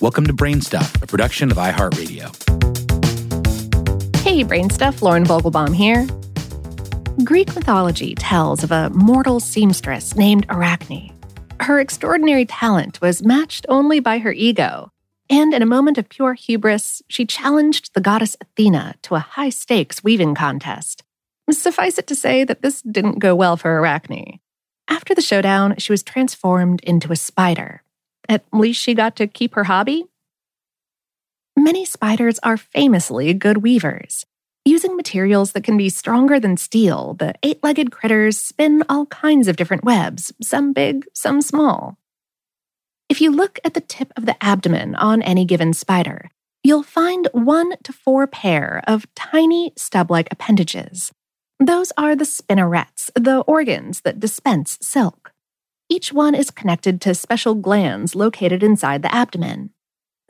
Welcome to Brainstuff, a production of iHeartRadio. Hey, Brainstuff, Lauren Vogelbaum here. Greek mythology tells of a mortal seamstress named Arachne. Her extraordinary talent was matched only by her ego, and in a moment of pure hubris, she challenged the goddess Athena to a high stakes weaving contest. Suffice it to say that this didn't go well for Arachne. After the showdown, she was transformed into a spider. At least she got to keep her hobby. Many spiders are famously good weavers. Using materials that can be stronger than steel, the eight legged critters spin all kinds of different webs, some big, some small. If you look at the tip of the abdomen on any given spider, you'll find one to four pair of tiny stub like appendages. Those are the spinnerets, the organs that dispense silk. Each one is connected to special glands located inside the abdomen.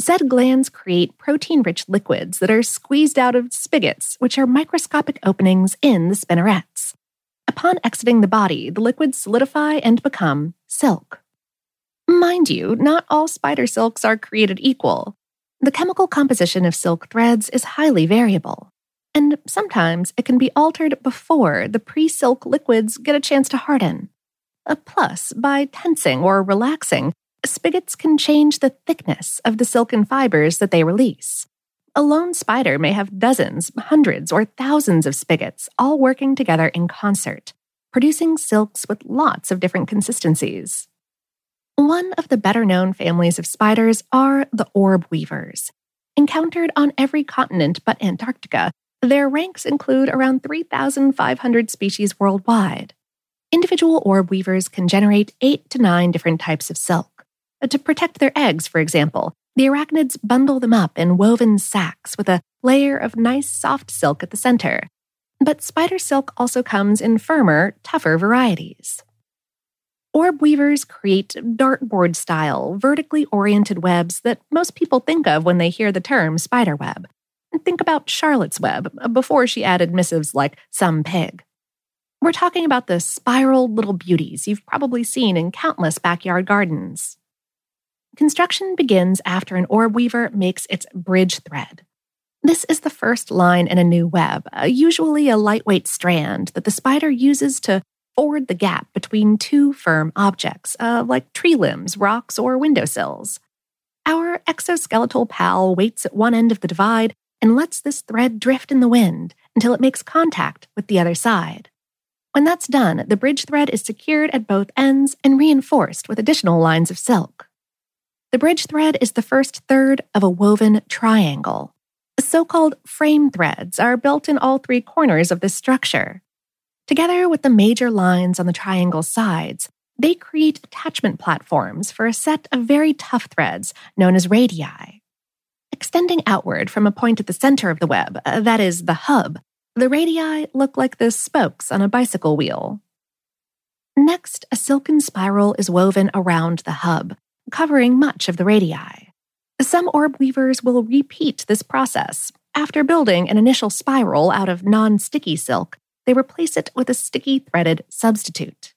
Said glands create protein rich liquids that are squeezed out of spigots, which are microscopic openings in the spinnerets. Upon exiting the body, the liquids solidify and become silk. Mind you, not all spider silks are created equal. The chemical composition of silk threads is highly variable, and sometimes it can be altered before the pre silk liquids get a chance to harden. Plus, by tensing or relaxing, spigots can change the thickness of the silken fibers that they release. A lone spider may have dozens, hundreds, or thousands of spigots all working together in concert, producing silks with lots of different consistencies. One of the better known families of spiders are the orb weavers. Encountered on every continent but Antarctica, their ranks include around 3,500 species worldwide. Individual orb weavers can generate eight to nine different types of silk. Uh, to protect their eggs, for example, the arachnids bundle them up in woven sacks with a layer of nice soft silk at the center. But spider silk also comes in firmer, tougher varieties. Orb weavers create dartboard style, vertically oriented webs that most people think of when they hear the term spider web. Think about Charlotte's Web uh, before she added missives like some pig. We're talking about the spiraled little beauties you've probably seen in countless backyard gardens. Construction begins after an orb weaver makes its bridge thread. This is the first line in a new web, uh, usually a lightweight strand that the spider uses to forward the gap between two firm objects, uh, like tree limbs, rocks, or windowsills. Our exoskeletal pal waits at one end of the divide and lets this thread drift in the wind until it makes contact with the other side. When that's done, the bridge thread is secured at both ends and reinforced with additional lines of silk. The bridge thread is the first third of a woven triangle. So called frame threads are built in all three corners of this structure. Together with the major lines on the triangle's sides, they create attachment platforms for a set of very tough threads known as radii. Extending outward from a point at the center of the web, uh, that is, the hub, the radii look like the spokes on a bicycle wheel. Next, a silken spiral is woven around the hub, covering much of the radii. Some orb weavers will repeat this process. After building an initial spiral out of non sticky silk, they replace it with a sticky threaded substitute.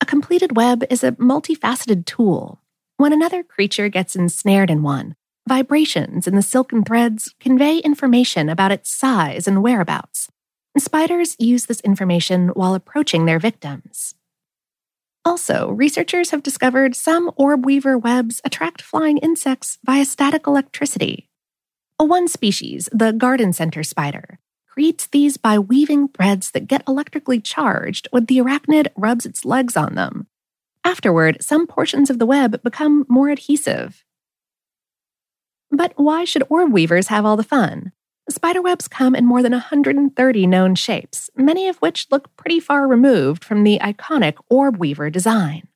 A completed web is a multifaceted tool. When another creature gets ensnared in one, Vibrations in the silken threads convey information about its size and whereabouts. Spiders use this information while approaching their victims. Also, researchers have discovered some orb weaver webs attract flying insects via static electricity. A One species, the garden center spider, creates these by weaving threads that get electrically charged when the arachnid rubs its legs on them. Afterward, some portions of the web become more adhesive. But why should orb weavers have all the fun? Spiderwebs come in more than 130 known shapes, many of which look pretty far removed from the iconic orb weaver design.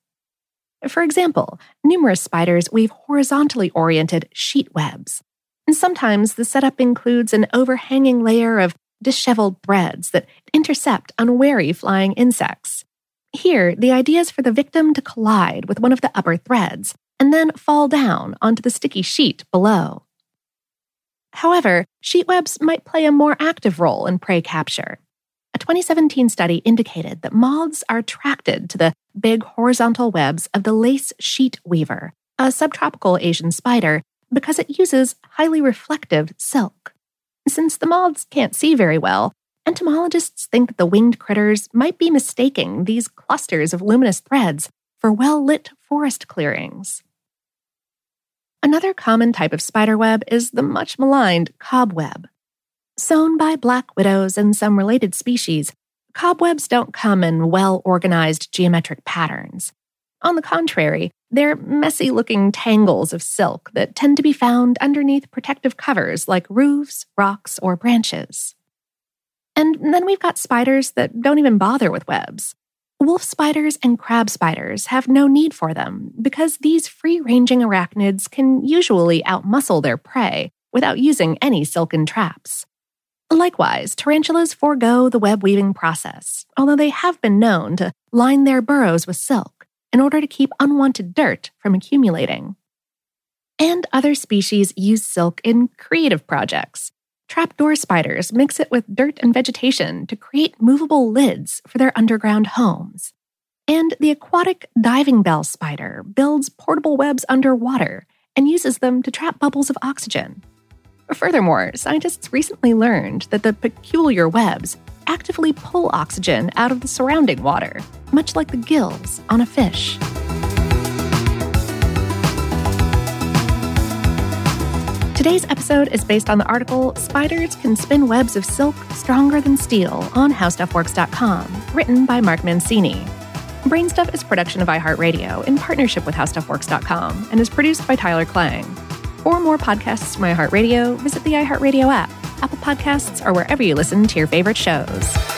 For example, numerous spiders weave horizontally oriented sheet webs. And sometimes the setup includes an overhanging layer of disheveled threads that intercept unwary flying insects. Here, the idea is for the victim to collide with one of the upper threads, and then fall down onto the sticky sheet below. However, sheet webs might play a more active role in prey capture. A 2017 study indicated that moths are attracted to the big horizontal webs of the lace sheet weaver a subtropical Asian spider, because it uses highly reflective silk. Since the moths can't see very well, entomologists think that the winged critters might be mistaking these clusters of luminous threads for well lit forest clearings. Another common type of spiderweb is the much maligned cobweb. Sewn by black widows and some related species, cobwebs don't come in well organized geometric patterns. On the contrary, they're messy looking tangles of silk that tend to be found underneath protective covers like roofs, rocks, or branches. And then we've got spiders that don't even bother with webs. Wolf spiders and crab spiders have no need for them because these free ranging arachnids can usually outmuscle their prey without using any silken traps. Likewise, tarantulas forego the web weaving process, although they have been known to line their burrows with silk in order to keep unwanted dirt from accumulating. And other species use silk in creative projects. Trapdoor spiders mix it with dirt and vegetation to create movable lids for their underground homes. And the aquatic diving bell spider builds portable webs underwater and uses them to trap bubbles of oxygen. Furthermore, scientists recently learned that the peculiar webs actively pull oxygen out of the surrounding water, much like the gills on a fish. Today's episode is based on the article Spiders Can Spin Webs of Silk Stronger Than Steel on HowStuffWorks.com, written by Mark Mancini. Brainstuff is a production of iHeartRadio in partnership with HowStuffWorks.com and is produced by Tyler Klang. For more podcasts from iHeartRadio, visit the iHeartRadio app, Apple Podcasts, or wherever you listen to your favorite shows.